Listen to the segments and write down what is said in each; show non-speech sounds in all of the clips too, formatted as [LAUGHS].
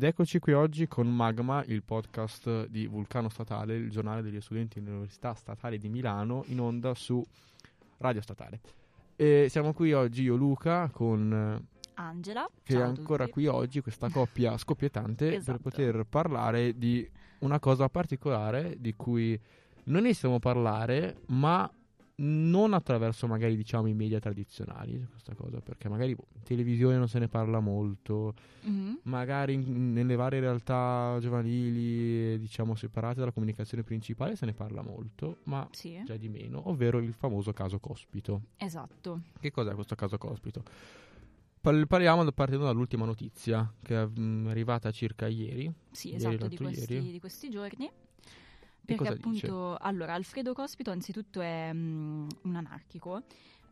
Ed eccoci qui oggi con Magma, il podcast di Vulcano Statale, il giornale degli studenti dell'Università Statale di Milano, in onda su Radio Statale. E siamo qui oggi io Luca con eh, Angela, che è ancora qui oggi, questa coppia [LAUGHS] scoppiettante, Esatto. per poter parlare di una cosa particolare di cui non ne stiamo parlare, ma non attraverso magari diciamo i media tradizionali, questa cosa, perché magari boh, in televisione non se ne parla molto, Mhm. magari in- nelle varie realtà giovanili, eh, diciamo separate dalla comunicazione principale, se ne parla molto, ma Sì, già di meno, ovvero il famoso caso Cospito. esatto. Che cos'è questo caso Cospito? Par- parliamo da- partendo dall'ultima notizia che è mm, arrivata circa ieri. Sì, Ieri, esatto, di questi, ieri. di questi giorni. Perché cosa dice? appunto, allora, Alfredo Cospito anzitutto è mm, un anarchico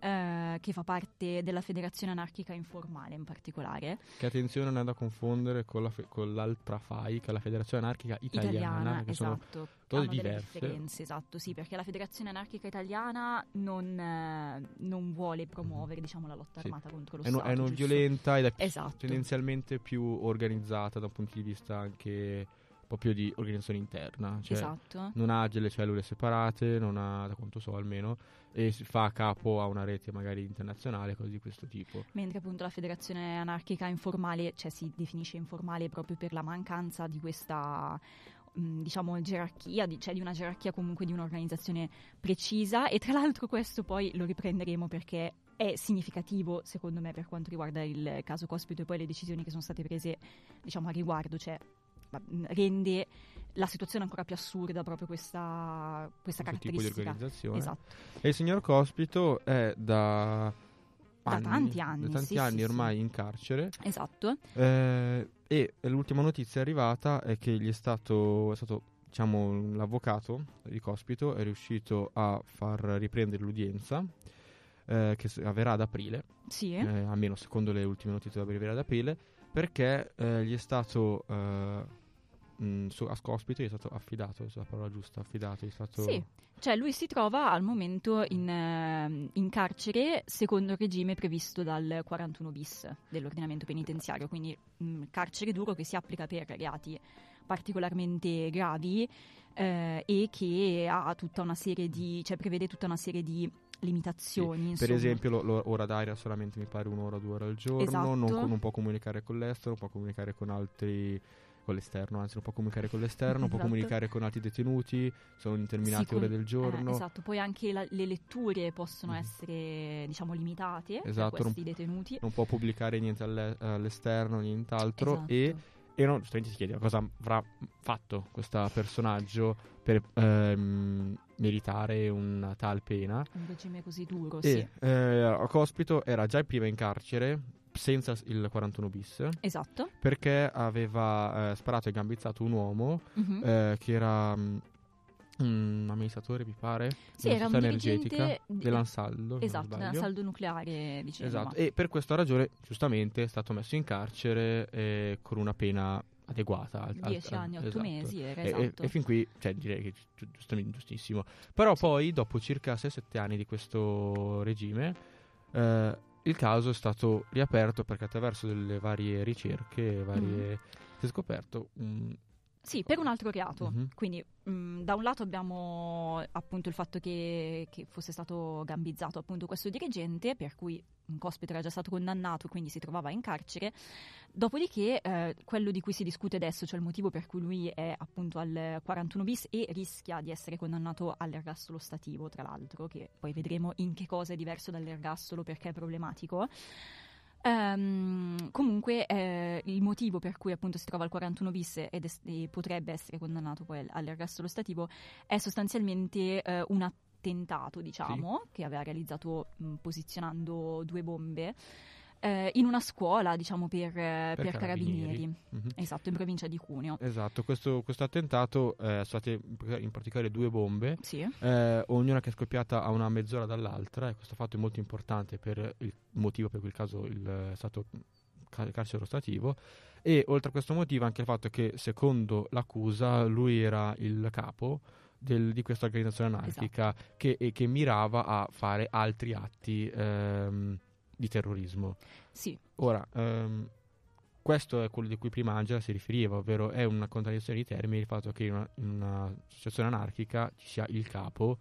eh, che fa parte della Federazione Anarchica Informale in particolare, Che attenzione non è da confondere con, la fe- con l'altra FAI, che è la Federazione Anarchica Italiana, italiana, che sono esatto. cose diverse. differenze, esatto, sì, perché la Federazione Anarchica Italiana non, eh, non vuole promuovere, diciamo, la lotta Sì. armata contro lo è, no- Stato. è non giusto? violenta ed è Esatto. tendenzialmente più organizzata da un punto di vista anche proprio di organizzazione interna. Cioè, Esatto. non ha delle cellule separate, non ha, da quanto so almeno, e si fa capo a una rete magari internazionale, cose di questo tipo. Mentre appunto la federazione anarchica informale, cioè si definisce informale proprio per la mancanza di questa mh, diciamo gerarchia, di, cioè di una gerarchia comunque di un'organizzazione precisa e tra l'altro questo poi lo riprenderemo perché è significativo secondo me per quanto riguarda il caso Cospito e poi le decisioni che sono state prese diciamo a riguardo, cioè rende la situazione ancora più assurda proprio questa, questa questo tipo di caratteristica. organizzazione. Esatto. E il signor Cospito è da, Da tanti anni, da tanti sì, anni sì, ormai sì. in carcere. Esatto. eh, e l'ultima notizia arrivata è che gli è stato, è stato diciamo, l'avvocato di Cospito è riuscito a far riprendere l'udienza. eh, che avverrà ad aprile, Sì. eh, almeno secondo le ultime notizie avverrà ad aprile, perché eh, gli è stato eh, mh, su- a Cospito gli è stato affidato, è la parola giusta, affidato, gli è stato Sì, cioè lui si trova al momento in, ehm, in carcere secondo il regime previsto dal 41 bis dell'ordinamento penitenziario, quindi mh, carcere duro che si applica per reati particolarmente gravi eh, e che tutta di, cioè prevede tutta una serie di limitazioni. Per insomma. esempio, lo- lo- ora d'aria solamente mi pare un'ora, due ore al giorno. Esatto. Non, non può comunicare con l'estero, non può comunicare con altri. con l'esterno, anzi, non può comunicare con l'esterno, non può Esatto. comunicare con altri detenuti. Sono Sì, determinate con- ore del eh, giorno. esatto, poi anche la- le letture possono Mhm. essere, diciamo, limitate Esatto, per questi detenuti. Non può pubblicare niente alle- all'esterno, nient'altro. Esatto. E, e no, giustamente si chiede cosa avrà fatto questo personaggio per ehm, meritare una tal pena. Un regime così duro, E sì. eh, Cospito era già prima in carcere senza il 41 bis. Esatto. perché aveva eh, sparato e gambizzato un uomo Mhm. eh, che era mm, un amministratore, mi pare, Sì, era un energetica di- dell'Ansaldo. Esatto, sbaglio. nella saldo nucleare, diciamo. Esatto, e per questa ragione, giustamente, è stato messo in carcere eh, con una pena adeguata. al- al- 10 anni, 8 esatto. mesi era, E, e- esatto. e fin qui, cioè, direi che gi- giustamente giustissimo. Però Sì. poi, dopo circa 6-7 anni di questo regime, eh, il caso è stato riaperto perché attraverso delle varie ricerche, varie... si è scoperto un, Sì, per un altro reato. Mhm. Quindi, mh, da un lato abbiamo appunto il fatto che, che fosse stato gambizzato appunto questo dirigente, per cui un cospito era già stato condannato, quindi si trovava in carcere. Dopodiché, eh, quello di cui si discute adesso, cioè il motivo per cui lui è appunto al 41 bis e rischia di essere condannato all'ergastolo stativo, tra l'altro, che poi vedremo in che cosa è diverso dall'ergastolo perché è problematico. Ehm, comunque eh, il motivo per cui appunto si trova al 41 bis ed es- e potrebbe essere condannato poi al- all'ergastolo stativo è sostanzialmente eh, un attentato, diciamo, che aveva realizzato mh, posizionando due bombe eh, in una scuola, diciamo, per, eh, per carabinieri. Mhm. Esatto, in provincia di Cuneo. Esatto, questo, questo attentato eh, sono state in particolare due bombe, Sì, eh, ognuna che è scoppiata a una mezz'ora dall'altra e questo fatto è molto importante per il motivo per cui il caso il, è stato ca- carcere ostativo e oltre a questo motivo anche il fatto che secondo l'accusa lui era il capo del- di questa organizzazione anarchica che, e che mirava a fare altri atti ehm, di terrorismo. sì. Ora, ehm, questo è quello di cui prima Angela si riferiva, ovvero è una contraddizione di termini il fatto che in una, in una situazione anarchica ci sia il capo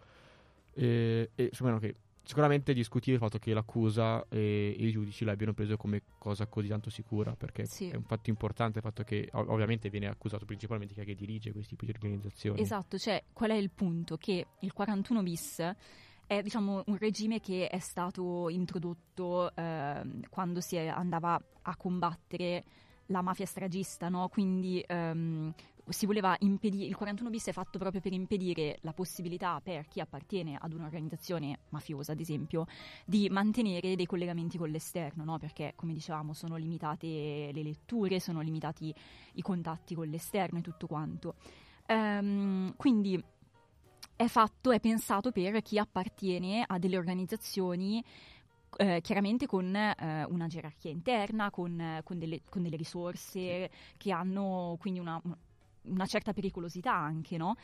eh, e insomma, che sicuramente è discutibile il fatto che l'accusa e, e, i giudici l'abbiano preso come cosa così tanto sicura, perché sì. è un fatto importante il fatto che ov- ovviamente viene accusato principalmente chi è che dirige questi tipi di organizzazioni. Esatto, cioè qual è il punto? Che il 41 bis è diciamo, un regime che è stato introdotto eh, quando si andava a combattere la mafia stragista, no? quindi ehm, si voleva impedire, il 41 bis è fatto proprio per impedire la possibilità per chi appartiene ad un'organizzazione mafiosa, ad esempio, di mantenere dei collegamenti con l'esterno, no? perché come dicevamo sono limitate le letture, sono limitati i contatti con l'esterno e tutto quanto. Um, quindi è fatto, è pensato per chi appartiene a delle organizzazioni eh, chiaramente con eh, una gerarchia interna, con, con, delle, con, delle, risorse che hanno quindi una, una certa pericolosità anche, no?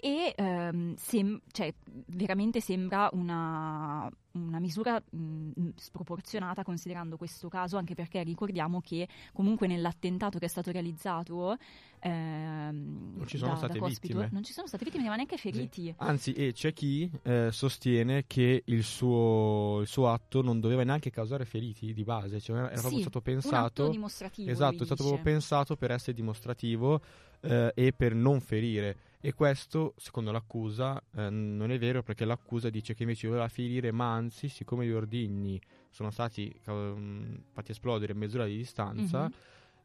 E ehm, sem- cioè, veramente sembra una, una misura mh, sproporzionata considerando questo caso, anche perché ricordiamo che comunque nell'attentato che è stato realizzato ehm, non ci sono da, state da vittime. Non ci sono state vittime, ma neanche feriti. Sì. Anzi, e c'è chi eh, sostiene che il suo, il suo, atto non doveva neanche causare feriti di base, cioè era sì, proprio stato pensato. Esatto, è stato pensato per essere dimostrativo eh, e per non ferire. E questo, secondo l'accusa, eh, non è vero perché l'accusa dice che invece voleva ferire, ma anzi, siccome gli ordigni sono stati um, fatti esplodere a mezz'ora di distanza, mm-hmm.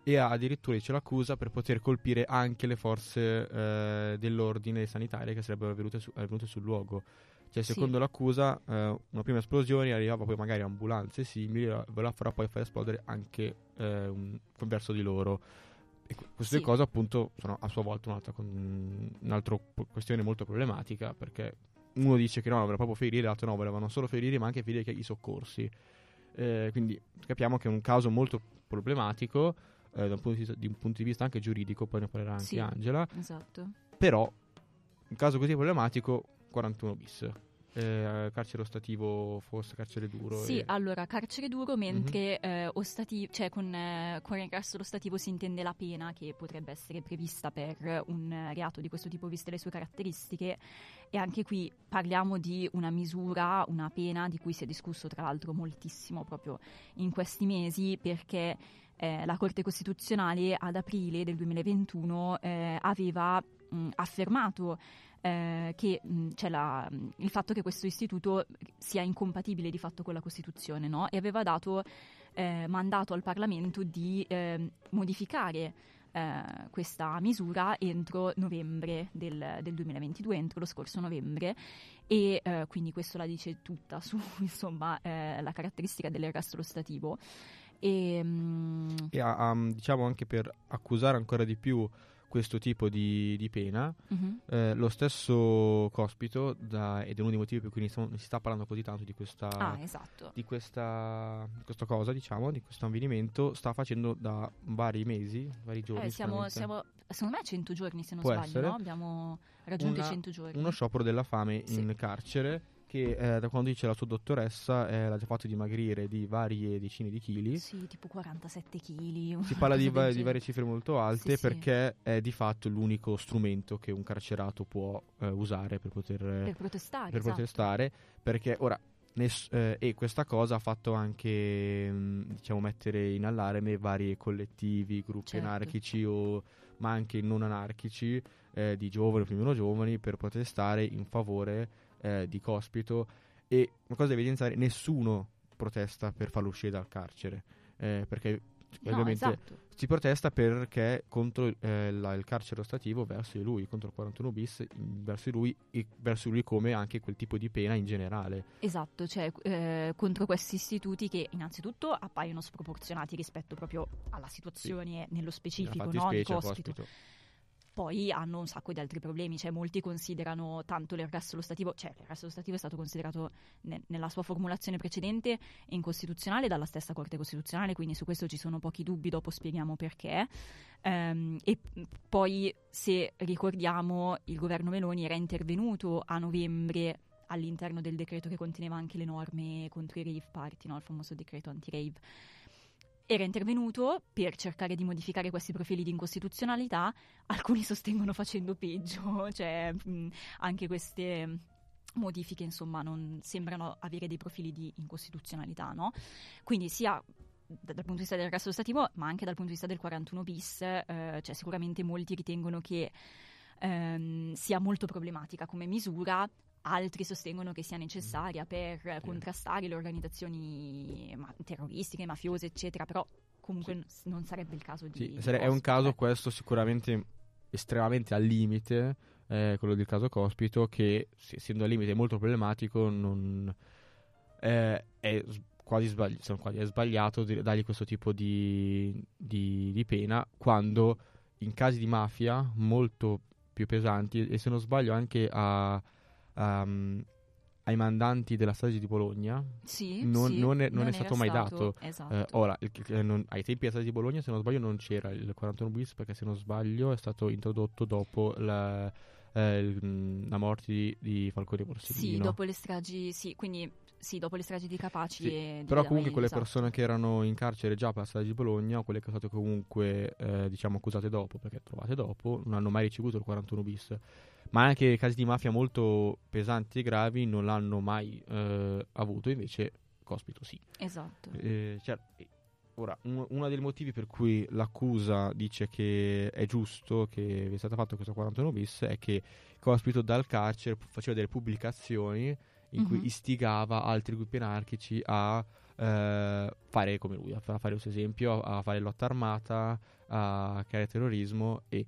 e addirittura dice l'accusa per poter colpire anche le forze eh, dell'ordine sanitarie che sarebbero venute, su, eh, venute sul luogo. Cioè, secondo sì. l'accusa, eh, una prima esplosione arrivava poi magari ambulanze simili, voleva farà poi far esplodere anche eh, un, verso di loro. E queste sì. cose appunto sono a sua volta un'altra, un'altra questione molto problematica perché uno dice che no, voleva proprio ferire, l'altro no, volevano solo ferire ma anche ferire i soccorsi. Eh, quindi capiamo che è un caso molto problematico eh, da un punto di, vista, di un punto di vista anche giuridico, poi ne parlerà anche sì, Angela. Esatto. Però un caso così problematico 41 bis eh, carcere ostativo forse carcere duro. Sì, e... allora carcere duro mentre mm-hmm. eh, ostativo, cioè con, eh, con carcere ostativo si intende la pena che potrebbe essere prevista per un reato di questo tipo viste le sue caratteristiche e anche qui parliamo di una misura, una pena di cui si è discusso tra l'altro moltissimo proprio in questi mesi perché eh, la Corte Costituzionale ad aprile del 2021 eh, aveva mh, affermato eh, che mh, c'è la, il fatto che questo istituto sia incompatibile di fatto con la Costituzione no? e aveva dato eh, mandato al Parlamento di eh, modificare eh, questa misura entro novembre del, del, 2022, entro lo scorso novembre e eh, quindi questo la dice tutta su [LAUGHS] insomma, eh, la caratteristica dell'arresto ostativo. E, mh, e a, diciamo anche per accusare ancora di più questo tipo di, di pena. Uh-huh. Eh, lo stesso Cospito, da, ed è uno dei motivi per cui si sta parlando così tanto di questa, ah, esatto. di questa, di questa cosa, diciamo, di questo avvenimento, sta facendo da vari mesi, vari giorni. Eh, siamo, siamo, secondo me 100 giorni se non Può sbaglio, no? abbiamo raggiunto Una, i 100 giorni. Uno sciopero della fame sì. in carcere che eh, da quando dice la sua dottoressa eh, l'ha già fatto dimagrire di varie decine di chili. Sì, tipo 47 kg. Si parla di, va- di, varie cifre molto alte sì, perché sì. è di fatto l'unico strumento che un carcerato può eh, usare per poter per protestare. Per esatto. protestare perché ora Ness- eh, e questa cosa ha fatto anche mh, mm, diciamo mettere in allarme vari collettivi, gruppi certo. anarchici o, ma anche non anarchici eh, di giovani o più o meno giovani per protestare in favore eh, di Cospito e una cosa da evidenziare, nessuno protesta per farlo uscire dal carcere, eh, perché no, ovviamente esatto. si protesta perché contro eh, la, il carcere ostativo verso di lui, contro il 41 bis verso di lui e verso lui come anche quel tipo di pena in generale. Esatto, cioè eh, contro questi istituti che innanzitutto appaiono sproporzionati rispetto proprio alla situazione sì. nello specifico no, di Cospito. Cospito poi hanno un sacco di altri problemi, cioè molti considerano tanto l'ergastolo stativo, cioè l'ergastolo stativo è stato considerato ne, nella sua formulazione precedente incostituzionale dalla stessa Corte Costituzionale, quindi su questo ci sono pochi dubbi, dopo spieghiamo perché. Um, e poi se ricordiamo il governo Meloni era intervenuto a novembre all'interno del decreto che conteneva anche le norme contro i rave party, no? il famoso decreto anti-rave era intervenuto per cercare di modificare questi profili di incostituzionalità, alcuni sostengono facendo peggio, [LAUGHS] cioè anche queste modifiche insomma non sembrano avere dei profili di incostituzionalità, no? Quindi sia dal punto di vista del resto stativo, ma anche dal punto di vista del 41 bis, eh, cioè sicuramente molti ritengono che ehm, sia molto problematica come misura, altri sostengono che sia necessaria per sì. contrastare le organizzazioni ma- terroristiche, mafiose, eccetera, però comunque sì. non sarebbe il caso di... Sì, di è un caso questo sicuramente estremamente al limite, eh, quello del caso Cospito, che essendo al limite molto problematico non... Eh, è quasi, sbagli- quasi è sbagliato dargli questo tipo di, di, di pena quando in casi di mafia molto più pesanti e se non sbaglio anche a um, ai mandanti della strage di Bologna sì, non, sì, non, è, non non è, stato mai dato. Esatto. Eh, ora, il, non, ai tempi della strage di Bologna, se non sbaglio, non c'era il 41 bis perché se non sbaglio è stato introdotto dopo la, eh, la morte di, di Falcone Borsellino. Sì, dopo le stragi, sì, quindi sì, dopo le stragi di Capaci sì, e Però comunque quelle esatto. persone che erano in carcere già per la strage di Bologna o quelle che sono state comunque eh, diciamo accusate dopo, perché trovate dopo, non hanno mai ricevuto il 41 bis ma anche casi di mafia molto pesanti e gravi non l'hanno mai eh, avuto, invece Cospito sì. Esatto. Eh, cioè, ora, un, uno dei motivi per cui l'accusa dice che è giusto che sia stato fatto questo 41 bis è che Cospito dal carcere faceva delle pubblicazioni in mm-hmm. cui istigava altri gruppi anarchici a eh, fare come lui, a fare questo esempio, a fare lotta armata, a creare terrorismo e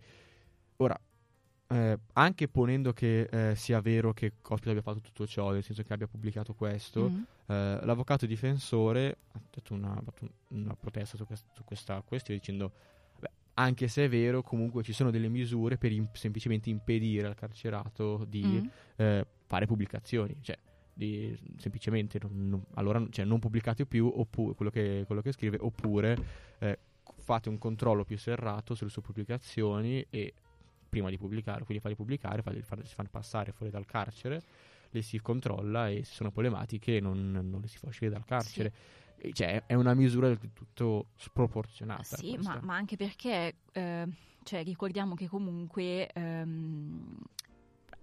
ora eh, anche ponendo che eh, sia vero che Cospito abbia fatto tutto ciò, nel senso che abbia pubblicato questo, mm-hmm. eh, l'avvocato difensore ha fatto una, una protesta su, quest- su, questa questione dicendo beh, anche se è vero, comunque ci sono delle misure per im- semplicemente impedire al carcerato di mm-hmm. fare pubblicazioni, cioè di, semplicemente non, non, allora, cioè, non pubblicate più oppure, quello, che, quello che scrive, oppure eh, fate un controllo più serrato sulle sue pubblicazioni e prima di pubblicare, quindi farli pubblicare, farli, farli, si fanno passare fuori dal carcere, le si controlla e se sono problematiche non, non le si fa uscire dal carcere. Sì. Cioè, è una misura del tutto sproporzionata. Sì, ma, ma, anche perché eh, cioè, ricordiamo che comunque ehm,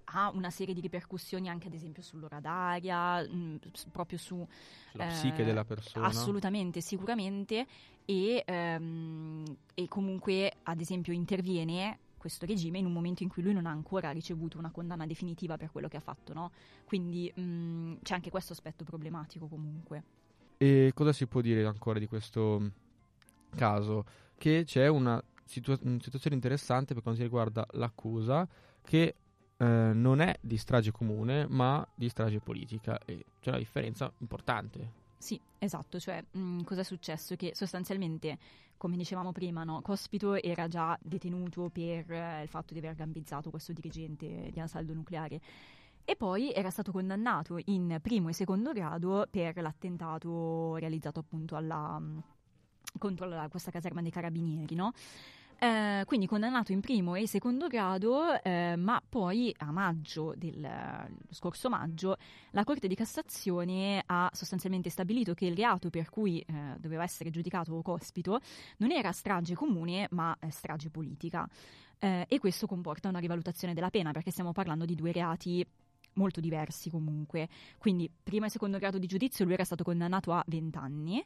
ha una serie di ripercussioni anche ad esempio sull'ora d'aria, mh, mm, proprio su... Sulla eh, psiche della persona. Assolutamente, sicuramente. E, ehm, e comunque ad esempio interviene questo regime in un momento in cui lui non ha ancora ricevuto una condanna definitiva per quello che ha fatto, no? Quindi mh, mm, c'è anche questo aspetto problematico comunque. E cosa si può dire ancora di questo caso? Che c'è una, situa- una situazione interessante per quanto riguarda l'accusa che eh, non è di strage comune ma di strage politica e c'è una differenza importante. Sì, esatto, cioè mh, cosa è successo? Che sostanzialmente come dicevamo prima, no? Cospito era già detenuto per eh, il fatto di aver gambizzato questo dirigente di Ansaldo Nucleare e poi era stato condannato in primo e secondo grado per l'attentato realizzato appunto alla, contro la, questa caserma dei carabinieri, no? Eh, quindi condannato in primo e secondo grado, eh, ma poi a maggio del scorso maggio la Corte di Cassazione ha sostanzialmente stabilito che il reato per cui eh, doveva essere giudicato Cospito non era strage comune ma eh, strage politica. Eh, e questo comporta una rivalutazione della pena perché stiamo parlando di due reati molto diversi comunque. Quindi primo e secondo grado di giudizio lui era stato condannato a 20 anni,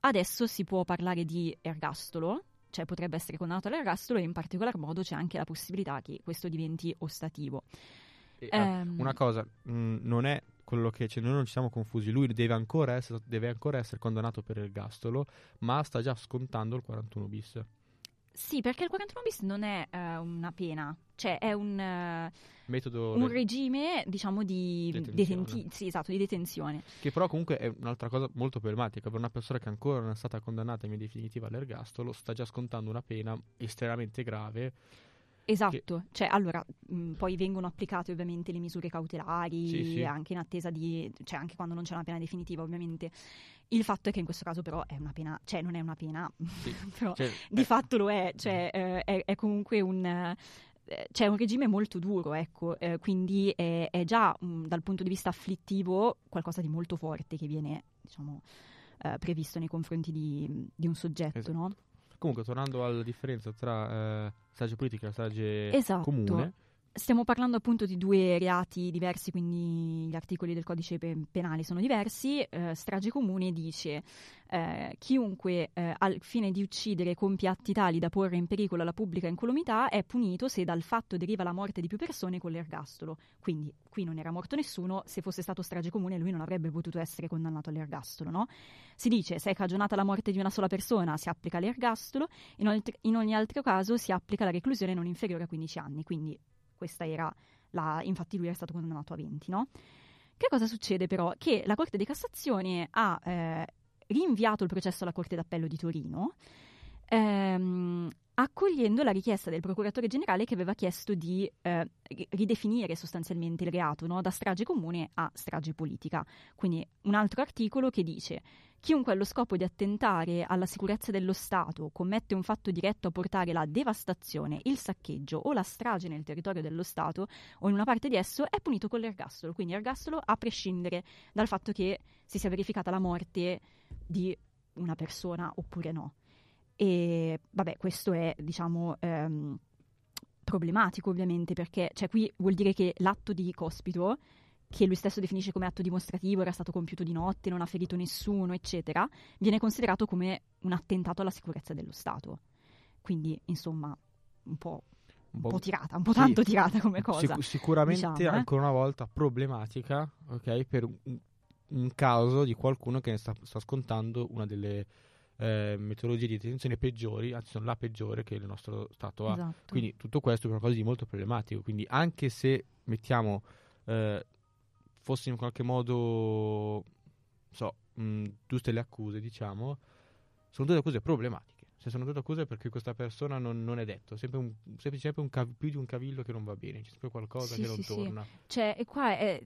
adesso si può parlare di ergastolo cioè potrebbe essere condannato all'ergastolo e in particolar modo c'è anche la possibilità che questo diventi ostativo. E, um, una cosa, mh, mm, non è quello che cioè, noi non ci siamo confusi, lui deve ancora, essere, deve ancora essere condannato per ergastolo, ma sta già scontando il 41 bis. Sì, perché il 41 bis non è uh, una pena, cioè è un, uh, Metodo un regime, diciamo, di detenzione. Detenti- sì, esatto, di detenzione. Che però comunque è un'altra cosa molto problematica, per una persona che ancora non è stata condannata in via definitiva all'ergastolo, sta già scontando una pena estremamente grave Esatto, che... cioè allora mh, poi vengono applicate ovviamente le misure cautelari sì, sì. anche in attesa di, cioè anche quando non c'è una pena definitiva ovviamente. Il fatto è che in questo caso però è una pena, cioè non è una pena, sì. [LAUGHS] però cioè, di eh. fatto lo è, cioè eh, è, è, comunque un... Eh, c'è un regime molto duro, ecco, eh, quindi è, è già mh, dal punto di vista afflittivo qualcosa di molto forte che viene, diciamo, eh, previsto nei confronti di, di un soggetto, Esatto. no? Comunque, tornando alla differenza tra eh, strage politica e strage Esatto. comune, Stiamo parlando appunto di due reati diversi, quindi gli articoli del codice pe- penale sono diversi. Eh, strage comune dice eh, chiunque eh, al fine di uccidere compie atti tali da porre in pericolo la pubblica incolumità è punito se dal fatto deriva la morte di più persone con l'ergastolo. Quindi qui non era morto nessuno, se fosse stato strage comune lui non avrebbe potuto essere condannato all'ergastolo, no? Si dice se è cagionata la morte di una sola persona si applica l'ergastolo, in, oltre- in ogni altro caso si applica la reclusione non inferiore a 15 anni, quindi questa era la, infatti lui era stato condannato a 20, no? Che cosa succede però? Che la Corte di Cassazione ha eh, rinviato il processo alla Corte d'Appello di Torino, ehm, accogliendo la richiesta del procuratore generale che aveva chiesto di eh, ri- ridefinire sostanzialmente il reato no? da strage comune a strage politica. Quindi un altro articolo che dice chiunque allo scopo di attentare alla sicurezza dello Stato commette un fatto diretto a portare la devastazione, il saccheggio o la strage nel territorio dello Stato o in una parte di esso è punito con l'ergastolo. Quindi ergastolo a prescindere dal fatto che si sia verificata la morte di una persona oppure no. E vabbè, questo è, diciamo, ehm, problematico ovviamente perché cioè, qui vuol dire che l'atto di cospito, che lui stesso definisce come atto dimostrativo, era stato compiuto di notte, non ha ferito nessuno, eccetera, viene considerato come un attentato alla sicurezza dello Stato. Quindi, insomma, un po', un po tirata, un po' Sì. tanto tirata come cosa. Sic- sicuramente diciamo, eh. ancora una volta problematica, ok, per un, un caso di qualcuno che ne sta, sta scontando una delle eh, metodologie di detenzione peggiori, anzi sono la peggiore che il nostro Stato ha. Esatto. Quindi tutto questo è qualcosa di molto problematico. Quindi anche se mettiamo eh, fosse in qualche modo so, mh, giuste le accuse, diciamo, sono tutte accuse problematiche. Se sono tutte accuse perché questa persona non, non è detto, sempre un, sempre, sempre un cav- più di un cavillo che non va bene, c'è sempre qualcosa Sì, che non sì, sì. torna. Cioè, e qua è-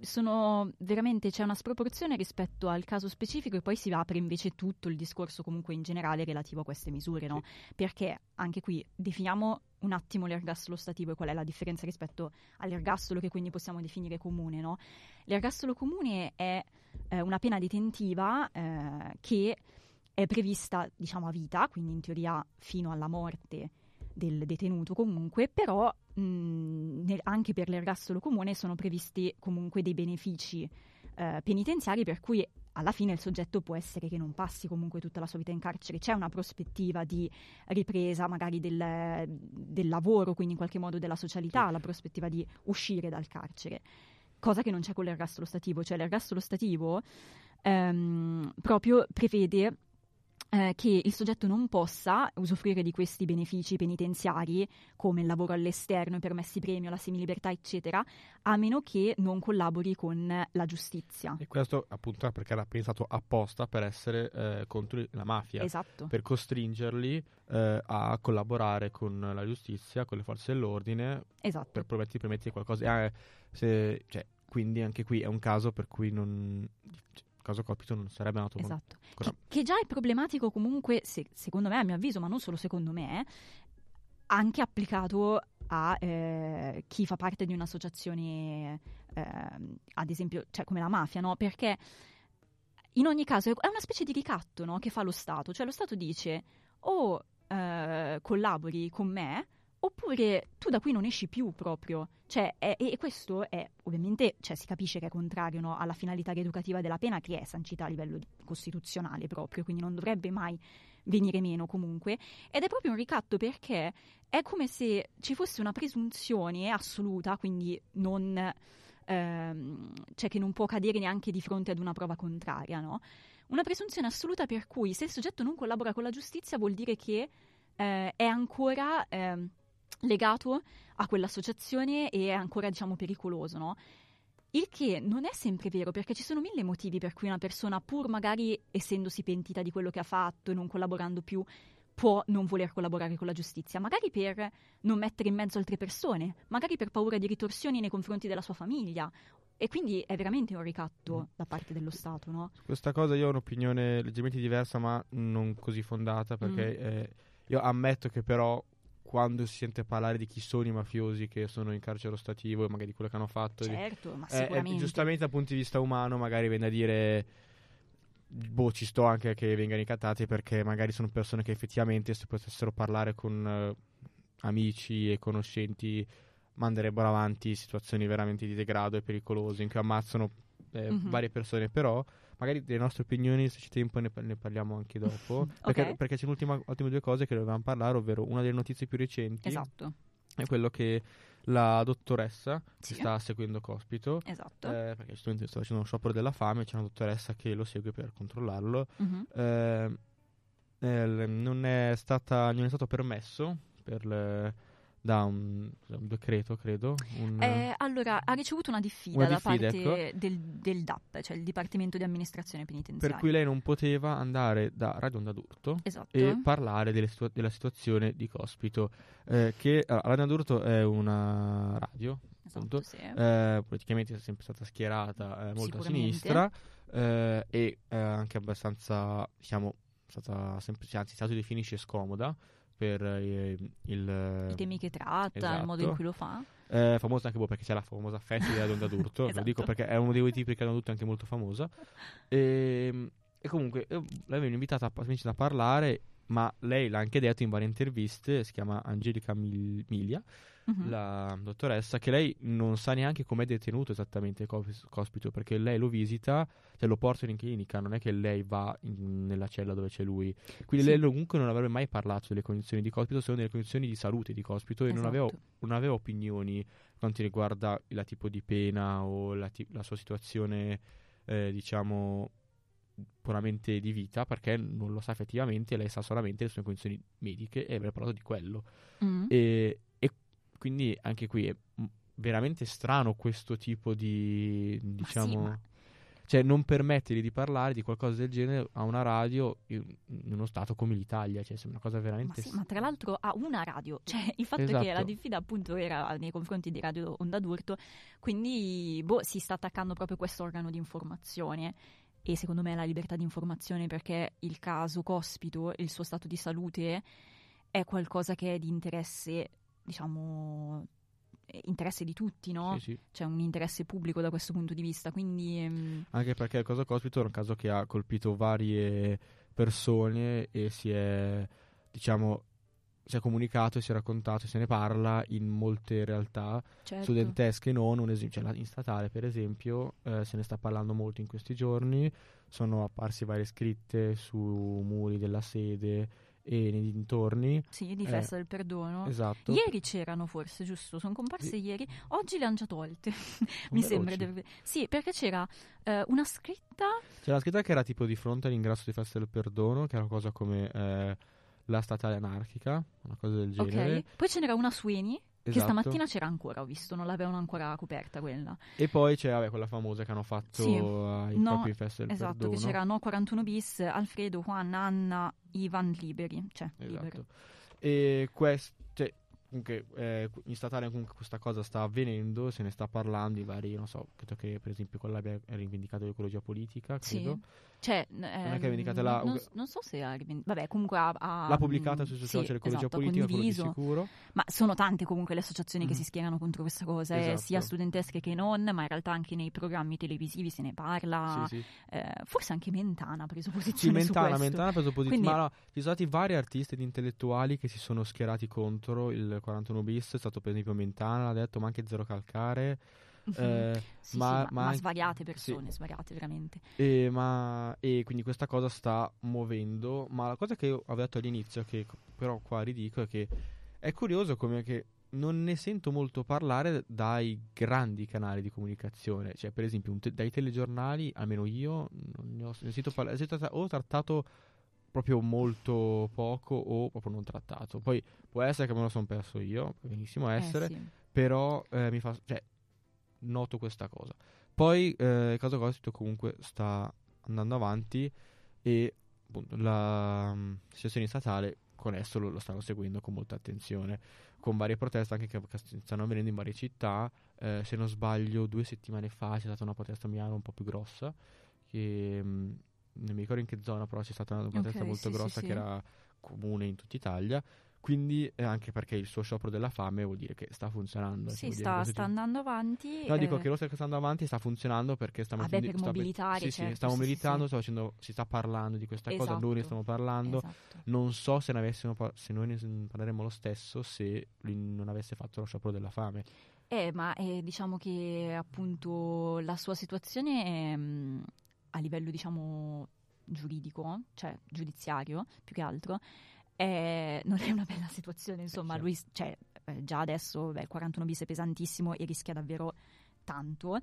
sono veramente c'è una sproporzione rispetto al caso specifico e poi si apre invece tutto il discorso comunque in generale relativo a queste misure, no? Perché anche qui definiamo un attimo l'ergastolo stativo e qual è la differenza rispetto all'ergastolo che quindi possiamo definire comune, no? L'ergastolo comune è eh, una pena detentiva eh, che è prevista, diciamo, a vita, quindi in teoria fino alla morte del detenuto comunque, però mh, nel- anche per l'ergastolo comune sono previsti comunque dei benefici eh, penitenziari per cui alla fine il soggetto può essere che non passi comunque tutta la sua vita in carcere, c'è una prospettiva di ripresa magari del, del lavoro, quindi in qualche modo della socialità, Sì. la prospettiva di uscire dal carcere, cosa che non c'è con l'ergastolo stativo, cioè l'ergastolo stativo ehm, proprio prevede eh, che il soggetto non possa usufruire di questi benefici penitenziari come il lavoro all'esterno, i permessi premio, la semilibertà, eccetera, a meno che non collabori con la giustizia. E questo appunto è perché era pensato apposta per essere eh, contro la mafia. Esatto. per costringerli eh, a collaborare con la giustizia, con le forze dell'ordine, Esatto. per prometti, permettere qualcosa. Eh, se- cioè, quindi anche qui è un caso per cui non, caso Coppito non sarebbe nato Esatto. con- Che, che già è problematico comunque, se- secondo me, a mio avviso, ma non solo secondo me, eh, anche applicato a eh, chi fa parte di un'associazione, ehm, ad esempio, cioè come la mafia, no? Perché in ogni caso è una specie di ricatto no? che fa lo Stato, cioè lo Stato dice o eh, collabori con me oppure tu da qui non esci più proprio. Cioè, è- e questo è ovviamente, cioè, si capisce che è contrario no, alla finalità rieducativa della pena che è sancita a livello costituzionale proprio, quindi non dovrebbe mai venire meno comunque. Ed è proprio un ricatto perché è come se ci fosse una presunzione assoluta, quindi non, ehm, cioè che non può cadere neanche di fronte ad una prova contraria, no? Una presunzione assoluta per cui se il soggetto non collabora con la giustizia vuol dire che eh, è ancora ehm, legato a quell'associazione e è ancora, diciamo, pericoloso, no? Il che non è sempre vero, perché ci sono mille motivi per cui una persona, pur magari essendosi pentita di quello che ha fatto e non collaborando più, può non voler collaborare con la giustizia, magari per non mettere in mezzo altre persone, magari per paura di ritorsioni nei confronti della sua famiglia. E quindi è veramente un ricatto Mm. da parte dello Stato, no? Questa cosa io ho un'opinione leggermente diversa, ma non così fondata, perché eh, io ammetto che però quando si sente parlare di chi sono i mafiosi che sono in carcere ostativo e magari di quello che hanno fatto, di- Certo, ma Eh, eh, sicuramente. giustamente dal punto di vista umano magari viene da dire boh, ci sto anche che vengano incattati perché magari sono persone che effettivamente se potessero parlare con eh, amici e conoscenti manderebbero avanti situazioni veramente di degrado e pericolose in cui ammazzano eh, Mhm. varie persone, però magari delle nostre opinioni, se c'è tempo, ne, ne parliamo anche dopo. [LAUGHS] perché, Ok. perché c'è l'ultima, ultime due cose che dovevamo parlare, ovvero una delle notizie più recenti Esatto, è quello che la dottoressa si Sì. sta seguendo Cospito. esatto. eh, perché giustamente sta facendo uno sciopero della fame, c'è una dottoressa che lo segue per controllarlo. Mhm. Eh, eh, non, è stata, non è stato permesso per le- da un, un decreto, credo. Un, Eh, allora, ha ricevuto una diffida Una da diffida, parte del, del DAP, cioè il Dipartimento di Amministrazione Penitenziaria. per cui lei non poteva andare da Radio Onda d'Urto Esatto. e parlare situa- della situazione di Cospito. eh, che allora, Radio Onda d'Urto è una radio, appunto, esatto, sì. eh, politicamente è sempre stata schierata eh, molto a sinistra eh, e eh, anche abbastanza, diciamo, stata sempre, cioè, anzi, si autodefinisce scomoda per eh, il... I temi che tratta, il esatto. modo in cui lo fa. Eh, famosa anche boh, perché c'è la famosa festa di Adonda d'Urto, [LAUGHS] Esatto. lo dico perché è uno dei tipi che hanno tutto anche molto famosa. E, e comunque l'avevano invitata a, invece a parlare, ma lei l'ha anche detto in varie interviste, si chiama Angelica Mil- Miglia, Mhm. la dottoressa, che lei non sa neanche com'è detenuto esattamente Cos- Cospito, perché lei lo visita, cioè lo portano in clinica, non è che lei va in- nella cella dove c'è lui. Quindi Sì. lei comunque non avrebbe mai parlato delle condizioni di Cospito, se non delle condizioni di salute di Cospito e non aveva Esatto. non aveva opinioni quanto riguarda il tipo di pena o la, ti- la sua situazione, eh, diciamo, puramente di vita, perché non lo sa effettivamente, lei sa solamente le sue condizioni mediche e avrebbe parlato di quello. Mhm. E, e quindi anche qui è mm, veramente strano questo tipo di, Ma sì, diciamo... ma- Cioè, non permettergli di parlare di qualcosa del genere a una radio in, in uno stato come l'Italia, cioè, sembra una cosa Ma, veramente... sì, ma tra l'altro ha una radio, cioè il fatto è che Esatto. la diffida appunto era nei confronti di Radio Onda d'Urto, quindi boh, si sta attaccando proprio questo organo di informazione e secondo me la libertà di informazione perché il caso Cospito e il suo stato di salute è qualcosa che è di interesse, diciamo, eh, interesse di tutti, no? Sì, sì. C'è un interesse pubblico da questo punto di vista, quindi ehm, Anche perché il caso Cospito è un caso che ha colpito varie persone e si è, diciamo, si è comunicato e si è raccontato e se ne parla in molte realtà certo. studentesche non, un esempio, cioè in statale per esempio eh, se ne sta parlando molto in questi giorni, sono apparsi varie scritte su muri della sede e nei dintorni. Sì, di eh, festa del perdono. Esatto. Ieri c'erano forse, giusto? Sono comparse Sì. ieri. Oggi le hanno già tolte. [LAUGHS] Mi sembra. aver- Sì, perché c'era eh, una scritta. C'è la scritta che era tipo di fronte all'ingresso di Festa del Perdono, che era una cosa come eh, la statale anarchica, una cosa del genere. Ok. Poi ce n'era una su Eni. Che Esatto. stamattina c'era ancora, ho visto, non l'avevano ancora coperta quella. E poi c'è vabbè, quella famosa che hanno fatto Sì. ai No, propri Festa del Esatto, Perdono. che c'era No 41 bis, Alfredo, Juan, Anna, Ivan liberi. Cioè, liberi. Esatto. E questo, cioè, comunque, eh, in statale comunque questa cosa sta avvenendo, se ne sta parlando in vari, non so, credo che per esempio quella abbia rivendicato l'ecologia politica, Sì. Cioè, è che vendicate la- non, non so se ha Vabbè, comunque ha. ha- L'ha pubblicata mm, sui sì, social l'ecologia esatto, ha politica, quello di sicuro. Ma sono tante comunque le associazioni che Mhm. si schierano contro questa cosa, eh, Esatto. sia studentesche che non, ma in realtà anche nei programmi televisivi se ne parla. Sì, sì. Eh, forse anche Mentana ha preso Sì, posizione su Mentana. Mentana ha preso posizione. Quindi- Ma no, ci sono stati vari artisti ed intellettuali che si sono schierati contro il 41 bis. È stato per esempio Mentana, l'ha detto, ma anche Zero Calcare. Eh, Sì, [LAUGHS] sì, ma- ma, ma ma anche- svariate persone, sì. svariate veramente. E, ma- e quindi questa cosa sta muovendo. Ma la cosa che io avevo detto all'inizio, che però qua ridico, è che è curioso come che non ne sento molto parlare dai grandi canali di comunicazione. Cioè, per esempio, te- dai telegiornali, almeno io non ne ho sentito parlare. È stato o trattato proprio molto poco o proprio non trattato. Poi può essere che me lo sono perso io, benissimo Eh, essere, sì. però eh, mi fa, cioè, noto questa cosa. Poi eh, caso Cospito comunque sta andando avanti e appunto, la mm, situazione statale con esso lo, lo stanno seguendo con molta attenzione, con varie proteste anche che, che stanno avvenendo in varie città. Eh, se non sbaglio, due settimane fa c'è stata una protesta a Milano un po' più grossa, che mm, non mi ricordo in che zona, però c'è stata una protesta Ok, molto sì, sì, grossa sì. che era comune in tutta Italia quindi eh, anche perché il suo sciopero della fame vuol dire che sta funzionando. Sì, sta, sta andando avanti. No, eh... dico che lo sta andando avanti sta funzionando perché sta ah, beh, per sta mobilitare, sì, certo, sì, stiamo sì, mobilitando, sì. Facendo, si sta parlando di questa esatto. cosa, noi ne stiamo parlando. Esatto. Non so se, ne se noi ne parleremmo lo stesso se lui non avesse fatto lo sciopero della fame. Eh, ma eh, diciamo che appunto la sua situazione è, mh, a livello diciamo giuridico, cioè giudiziario più che altro, è, non è una bella situazione, insomma, sì. lui cioè, eh, già adesso beh, il 41 bis è pesantissimo e rischia davvero tanto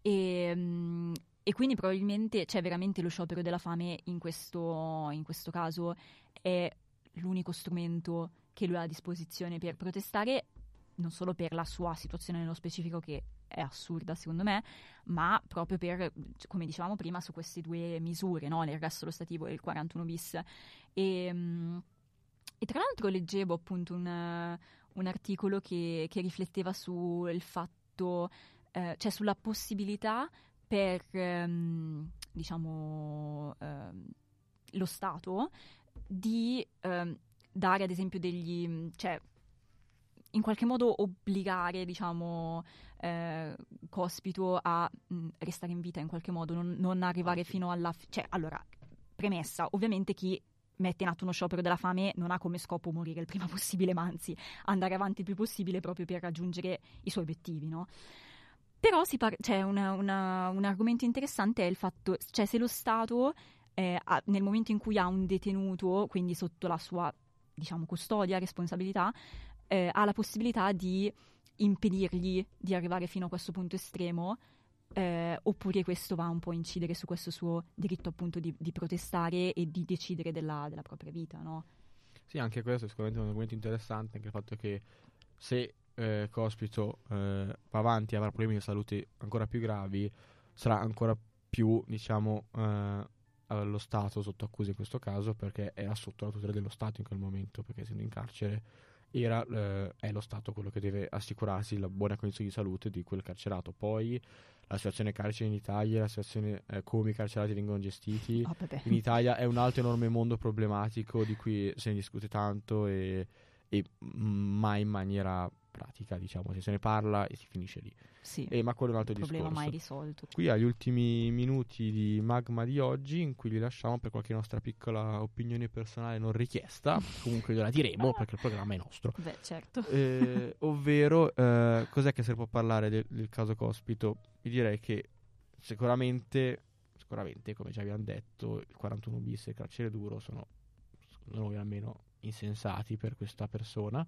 e, mh, e quindi probabilmente c'è veramente lo sciopero della fame in questo, in questo caso è l'unico strumento che lui ha a disposizione per protestare non solo per la sua situazione nello specifico che è assurda secondo me, ma proprio per, come dicevamo prima, su queste due misure, no? l'ergastolo stativo e il 41 bis. E, mh, e tra l'altro leggevo appunto un, un articolo che, che, rifletteva sul fatto, eh, cioè sulla possibilità per, ehm, diciamo, ehm, lo Stato di ehm, dare ad esempio degli, cioè in qualche modo obbligare, diciamo, eh, Cospito a mh, restare in vita in qualche modo, non, non arrivare fino alla... Fi- cioè, allora, premessa, ovviamente chi mette in atto uno sciopero della fame non ha come scopo morire il prima [LAUGHS] possibile, ma anzi andare avanti il più possibile proprio per raggiungere i suoi obiettivi, no? Però par- una, un argomento interessante è il fatto, cioè se lo Stato eh, ha, nel momento in cui ha un detenuto, quindi sotto la sua, diciamo, custodia, responsabilità, eh, ha la possibilità di impedirgli di arrivare fino a questo punto estremo, eh, oppure questo va un po' a incidere su questo suo diritto appunto di, di protestare e di decidere della, della, propria vita, no? Sì, anche questo è sicuramente un argomento interessante, anche il fatto che se eh, Cospito eh, va avanti e avrà problemi di salute ancora più gravi, sarà ancora più, diciamo, eh, allo Stato sotto accusa in questo caso, perché era sotto la tutela dello Stato in quel momento, perché essendo in carcere era, eh, è lo Stato quello che deve assicurarsi la buona condizione di salute di quel carcerato. Poi la situazione carcere in Italia, la situazione eh, come i carcerati vengono gestiti oh, in Italia è un altro enorme mondo problematico di cui se ne discute tanto e, e mai in maniera pratica, diciamo, se ne parla e si finisce lì. Sì, e, ma quello è un altro problema discorso. mai risolto. Qui agli ultimi minuti di Magma di oggi, in cui li lasciamo per qualche nostra piccola opinione personale non richiesta, [LAUGHS] comunque gliela diremo perché il programma è nostro. Beh, certo. Eh, [LAUGHS] ovvero, eh, cos'è che se può parlare del, del caso Cospito? Vi direi che sicuramente, sicuramente, come già abbiamo detto, il 41 bis e il carcere duro sono, secondo noi almeno, insensati per questa persona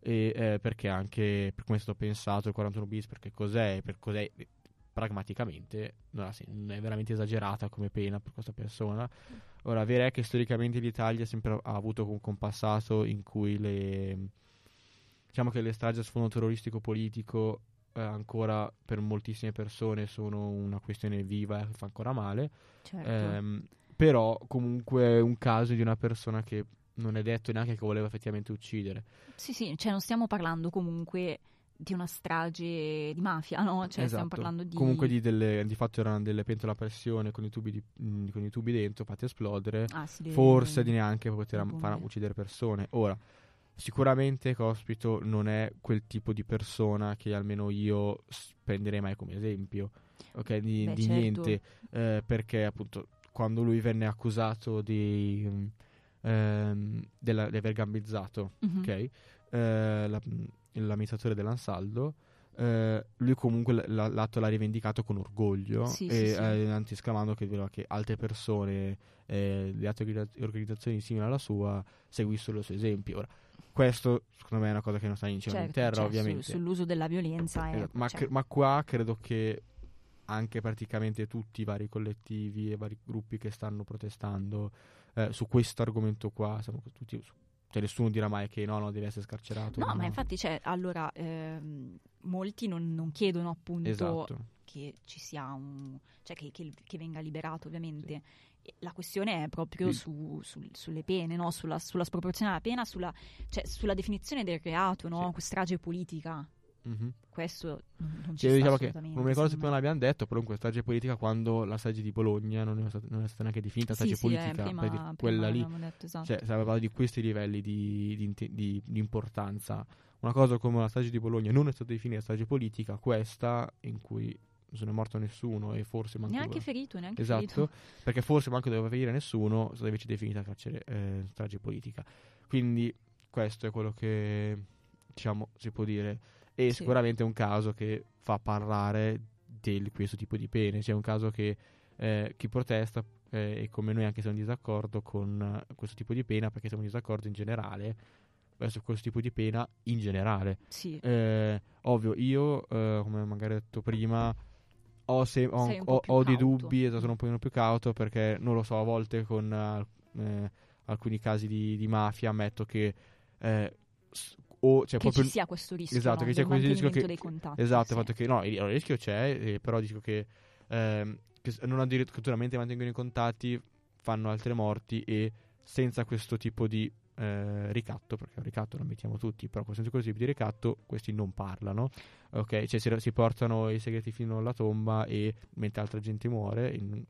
e eh, perché anche per come è stato pensato il 41 bis perché cos'è, per cos'è pragmaticamente non, è veramente esagerata come pena per questa persona ora vera è che storicamente l'Italia sempre ha avuto comunque un passato in cui le diciamo che le stragi a sfondo terroristico politico eh, ancora per moltissime persone sono una questione viva e fa ancora male certo. ehm, però comunque è un caso di una persona che non è detto neanche che voleva effettivamente uccidere. Sì, sì, cioè non stiamo parlando comunque di una strage di mafia, no? Cioè esatto. stiamo parlando di... Comunque di, delle, di fatto erano delle pentole a pressione con i tubi, di, mh, con i tubi dentro fatti esplodere, ah, sì, forse di neanche poter far uccidere persone. Ora, sicuramente Cospito non è quel tipo di persona che almeno io prenderei mai come esempio, ok? Di, Beh, di certo. niente, eh, perché appunto quando lui venne accusato di... Mh, ehm, della, di aver gambizzato Mhm. ok? Eh, la- l'amministratore dell'Ansaldo. eh, lui comunque l- l- l'atto l'ha rivendicato con orgoglio Sì, e sì, sì. eh, anzi esclamando che, che altre persone, eh, le altre organizza- organizzazioni simili alla sua, seguissero il suo esempio. Ora, questo secondo me è una cosa che non sta in cielo Certo, in terra, cioè, ovviamente. su- sull'uso della violenza. Esatto, ma, cioè, cre- ma qua credo che anche praticamente tutti i vari collettivi e vari gruppi che stanno protestando eh, su questo argomento qua, siamo tutti, cioè nessuno dirà mai che no, no, deve essere scarcerato. No, ma infatti, cioè, allora, ehm, molti non, non chiedono appunto Esatto. che ci sia un... cioè che, che- che venga liberato ovviamente. E La questione è proprio Sì. su- sul- sulle pene, no? sulla, sulla sproporzione della pena, sulla, cioè, sulla definizione del reato, no? strage politica. Mhm. Questo non, ci Cioè, diciamo che non mi ricordo se prima l'abbiamo detto, però comunque strage politica quando la strage di Bologna non è stata, non è stata neanche definita Sì, strage sì, eh, politica, di- prima quella lì, detto, esatto. cioè stiamo parlando di questi livelli di, di di- di importanza. Una cosa come la strage di Bologna non è stata definita strage politica, questa in cui non è morto nessuno e forse manco neanche ferito, neanche Esatto, ferito. perché forse manco doveva venire nessuno, è stata invece definita carcere, eh, strage politica. Quindi questo è quello che diciamo si può dire. E Sì. sicuramente è un caso che fa parlare di questo tipo di pene. Cioè, è un caso che eh, chi protesta, eh, e come noi anche siamo in disaccordo con eh, questo tipo di pena, perché siamo in disaccordo in generale verso questo tipo di pena in generale. Sì, Eh, ovvio, io, eh, come magari ho detto prima, ho, se- ho, po' ho- ho dei dubbi, esatto, sono un pochino più cauto perché non lo so, a volte con eh, alcuni casi di, di mafia ammetto che o cioè che proprio ci sia questo rischio esatto, no, che c'è questo rischio che- dei contatti. Esatto, sì. il fatto che no, il, il rischio c'è, eh, però dico che, ehm, che non addirittura mantengono i contatti, fanno altre morti e senza questo tipo di eh, ricatto, perché un ricatto lo mettiamo tutti, però senza questo tipo di ricatto questi non parlano, ok? Cioè si, si portano i segreti fino alla tomba e mentre altra gente muore. in-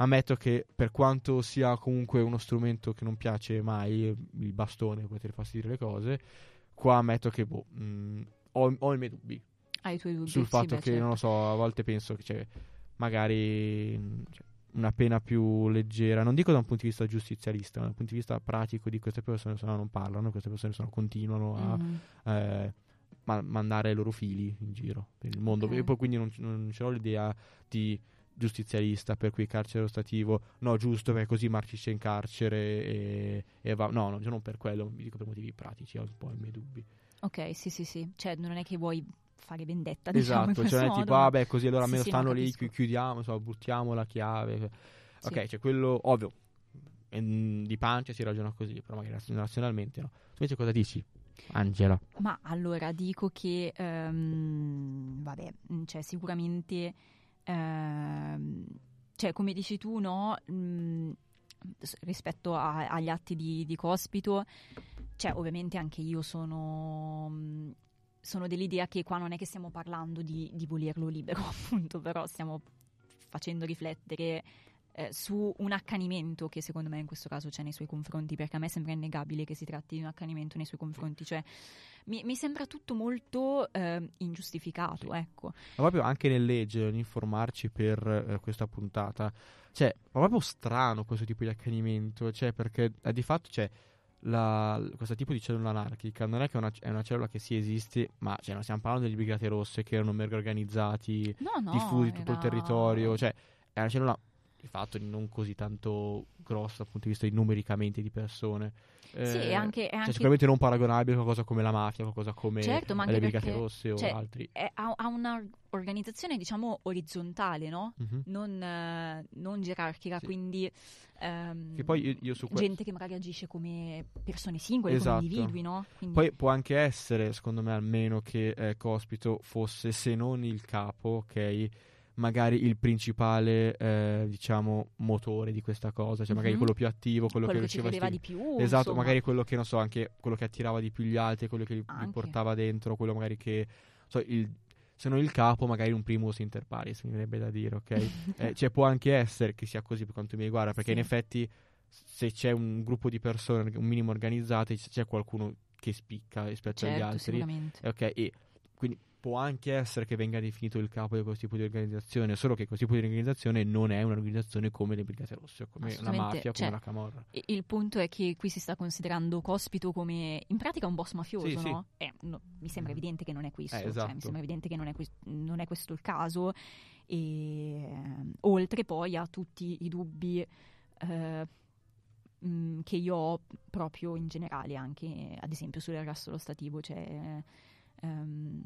Ammetto che per quanto sia comunque uno strumento che non piace mai, il bastone per poter farsi dire le cose, qua ammetto che boh, mh, ho, ho i miei dubbi Hai i tuoi dubbi, sul fatto che certo. non lo so, a volte penso che cioè, magari mh, cioè, una pena più leggera, non dico da un punto di vista giustizialista, ma da un punto di vista pratico di queste persone se no non parlano, queste persone se no continuano a Mhm. eh, ma- mandare i loro fili in giro per il mondo Ok. e poi quindi non, non ce l'ho l'idea di giustizialista per cui carcere ostativo no giusto perché così marcisce in carcere e, e va no, no non per quello mi dico per motivi pratici ho un po' i miei dubbi Ok, sì, sì, sì. Cioè, non è che vuoi fare vendetta, diciamo, Esatto, questo cioè non è tipo, ma- vabbè, così allora Sì, almeno sì, no, stanno lì, chi- chiudiamo, insomma, buttiamo la chiave. Sì. Ok, c'è quello, ovvio, di pancia si ragiona così, però magari razionalmente no. Tu invece cosa dici, Angela? Ma allora dico che, ehm, vabbè, cioè sicuramente, ehm, cioè come dici tu, no, mh, s- rispetto a- agli atti di, di Cospito, cioè ovviamente anche io sono, mh, sono dell'idea che qua non è che stiamo parlando di, di volerlo libero, [LAUGHS] appunto, però stiamo facendo riflettere eh, su un accanimento che secondo me in questo caso c'è nei suoi confronti, perché a me sembra innegabile che si tratti di un accanimento nei suoi confronti, cioè mi, mi sembra tutto molto eh, ingiustificato, ecco. Ma proprio anche nel leggere, nell'informarci per eh, questa puntata, cioè, è proprio strano questo tipo di accanimento, cioè, perché eh, di fatto c'è la- questo tipo di cellula anarchica, non è che è una, è una cellula che sì esiste, ma cioè, non stiamo parlando delle brigate rosse che erano mega organizzati, No, no, diffusi in tutto il era- territorio, cioè è una cellula di fatto non così tanto grossa dal punto di vista di numericamente di persone. Sì, Eh, è anche, è cioè, anche- sicuramente non paragonabile a qualcosa come la mafia, qualcosa come Certo, ma le brigate perché, rosse o cioè, altri. è- ha, ha un'organizzazione, diciamo, orizzontale, no? Mhm. Non, eh, non gerarchica, Sì. quindi ehm, Che poi io, io su questo gente che magari agisce come persone singole, Esatto. come individui, no? Quindi- Poi può anche essere, secondo me, almeno che eh, Cospito fosse, se non il capo, ok, magari il principale, eh, diciamo, motore di questa cosa, cioè magari Mhm. quello più attivo, quello, quello che che ci riusciva a credeva sti- di più. Esatto, insomma. magari quello che, non so, anche quello che attirava di più gli altri, quello che li, portava dentro, quello magari che, so, il, se non il capo, magari un primus inter pares, mi viene da dire, ok? [LAUGHS] Eh, cioè può anche essere che sia così per quanto mi riguarda, perché Sì. in effetti se c'è un gruppo di persone un minimo organizzate, c'è qualcuno che spicca rispetto agli certo, altri. sicuramente. Eh, Ok, e quindi può anche essere che venga definito il capo di questo tipo di organizzazione, solo che questo tipo di organizzazione non è un'organizzazione come le Brigate Rosse, come la Assolutamente, mafia, cioè, come la Camorra. E- Il punto è che qui si sta considerando Cospito come in pratica un boss mafioso, Sì, sì. no? Eh, no, mi sembra evidente che non è questo, Eh, cioè, esatto. mi sembra evidente che non è, quest- non è questo il caso. E ehm, oltre poi a tutti i dubbi eh, mh, che io ho proprio in generale, anche ad esempio sull'ergastolo stativo, cioè ehm,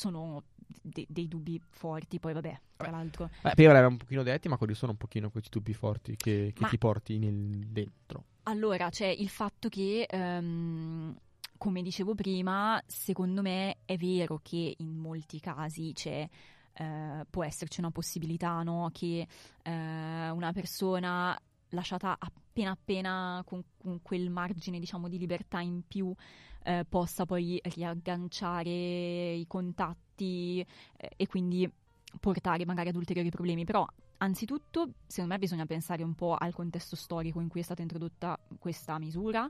sono de- dei dubbi forti. Poi, vabbè, tra l'altro. Beh, prima l'avevamo un pochino detti, ma quali sono un pochino questi dubbi forti che, che Ma- ti porti nel- dentro? Allora, c'è il fatto che, ehm, come dicevo prima, secondo me è vero che in molti casi c'è, eh, può esserci una possibilità no, che eh, una persona lasciata appena appena con, con quel margine diciamo di libertà in più eh, possa poi riagganciare i contatti eh, e quindi portare magari ad ulteriori problemi. Però anzitutto secondo me bisogna pensare un po' al contesto storico in cui è stata introdotta questa misura,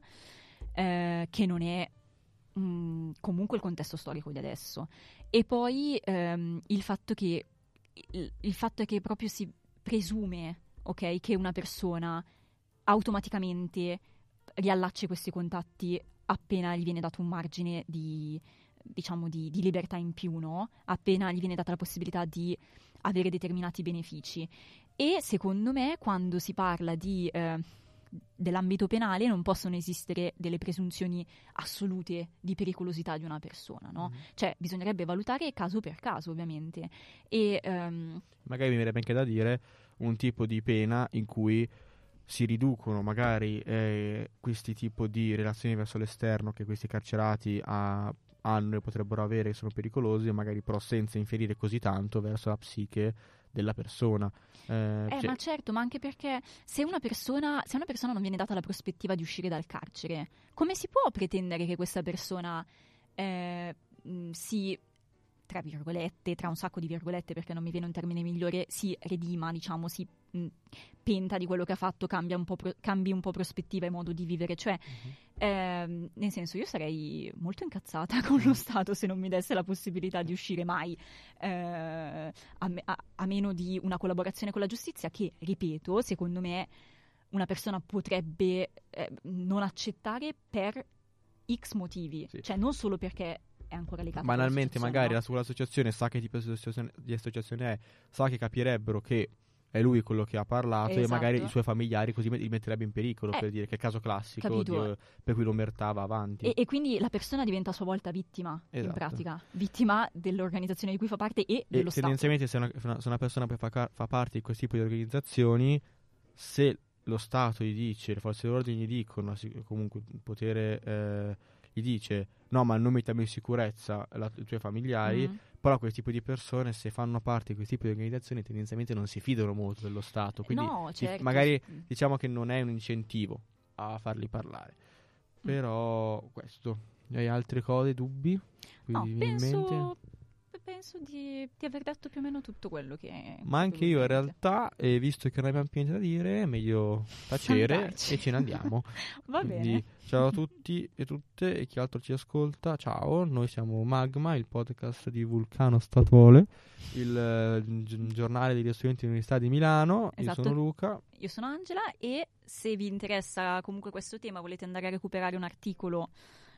eh, che non è mh, mm, comunque il contesto storico di adesso. E poi ehm, il fatto che il, il fatto è che proprio si presume ok, che una persona automaticamente riallacci questi contatti appena gli viene dato un margine di, diciamo, di, di libertà in più, no? appena gli viene data la possibilità di avere determinati benefici. E secondo me, quando si parla di, eh, dell'ambito penale, non possono esistere delle presunzioni assolute di pericolosità di una persona, no? Mm-hmm. Cioè, bisognerebbe valutare caso per caso, ovviamente. E, um... Magari mi verrebbe anche da dire un tipo di pena in cui si riducono magari eh, questi tipi di relazioni verso l'esterno che questi carcerati ha, hanno e potrebbero avere che sono pericolosi, magari però senza inferire così tanto verso la psiche della persona. Eh, eh cioè... ma certo, ma anche perché se una, persona, se una persona non viene data la prospettiva di uscire dal carcere, come si può pretendere che questa persona eh, si tra virgolette, tra un sacco di virgolette perché non mi viene un termine migliore, si redima, diciamo, si mh, penta di quello che ha fatto, cambia un po', pro- cambi un po' prospettiva e modo di vivere. Cioè, mm-hmm. ehm, nel senso, io sarei molto incazzata [LAUGHS] con lo Stato se non mi desse la possibilità di uscire mai, eh, a, me- a-, a meno di una collaborazione con la giustizia che, ripeto, secondo me una persona potrebbe eh, non accettare per X motivi, sì. cioè non solo perché è ancora legato banalmente magari no? l'associazione sa che tipo di associazione, associazione, è sa che capirebbero che è lui quello che ha parlato esatto. e magari i suoi familiari così li metterebbe in pericolo eh, per dire che è il caso classico di, per cui l'omertà va avanti e, e, quindi la persona diventa a sua volta vittima esatto. in pratica vittima dell'organizzazione di cui fa parte e, e dello tendenzialmente se una, se una persona fa, fa parte di questo tipo di organizzazioni se lo Stato gli dice le forze dell'ordine gli dicono comunque il potere eh, gli dice no ma non mettiamo in sicurezza la, i tuoi familiari, mm. però quel tipo di persone se fanno parte di quel tipo di organizzazioni tendenzialmente non si fidano molto dello Stato, quindi no, certo. magari diciamo che non è un incentivo a farli parlare. Mm. Però questo, hai altre cose, dubbi? No, penso, penso di, di, aver detto più o meno tutto quello che... Ma anche io in realtà, eh, visto che non abbiamo più niente da dire, è meglio tacere Andarci. e ce ne andiamo. [LAUGHS] Va Quindi, bene. Ciao a tutti e tutte e chi altro ci ascolta, ciao, noi siamo Magma, il podcast di Vulcano Statuole, il eh, gi- giornale degli studenti dell'Università di Milano, esatto. io sono Luca. Io sono Angela e se vi interessa comunque questo tema, volete andare a recuperare un articolo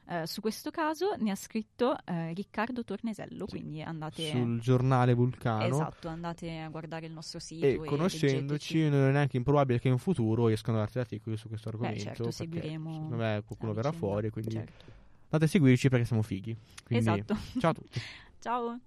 eh, su questo caso ne ha scritto eh, Riccardo Tornesello, sì. quindi andate sul giornale Vulcano. Esatto, andate a guardare il nostro sito. E, e conoscendoci, leggeteci. non è neanche improbabile che in futuro escano altri articoli su questo argomento. Beh, certo, seguiremo. Secondo me qualcuno verrà fuori, quindi certo. andate a seguirci perché siamo fighi. Quindi, esatto. Ciao a tutti. [LAUGHS] ciao.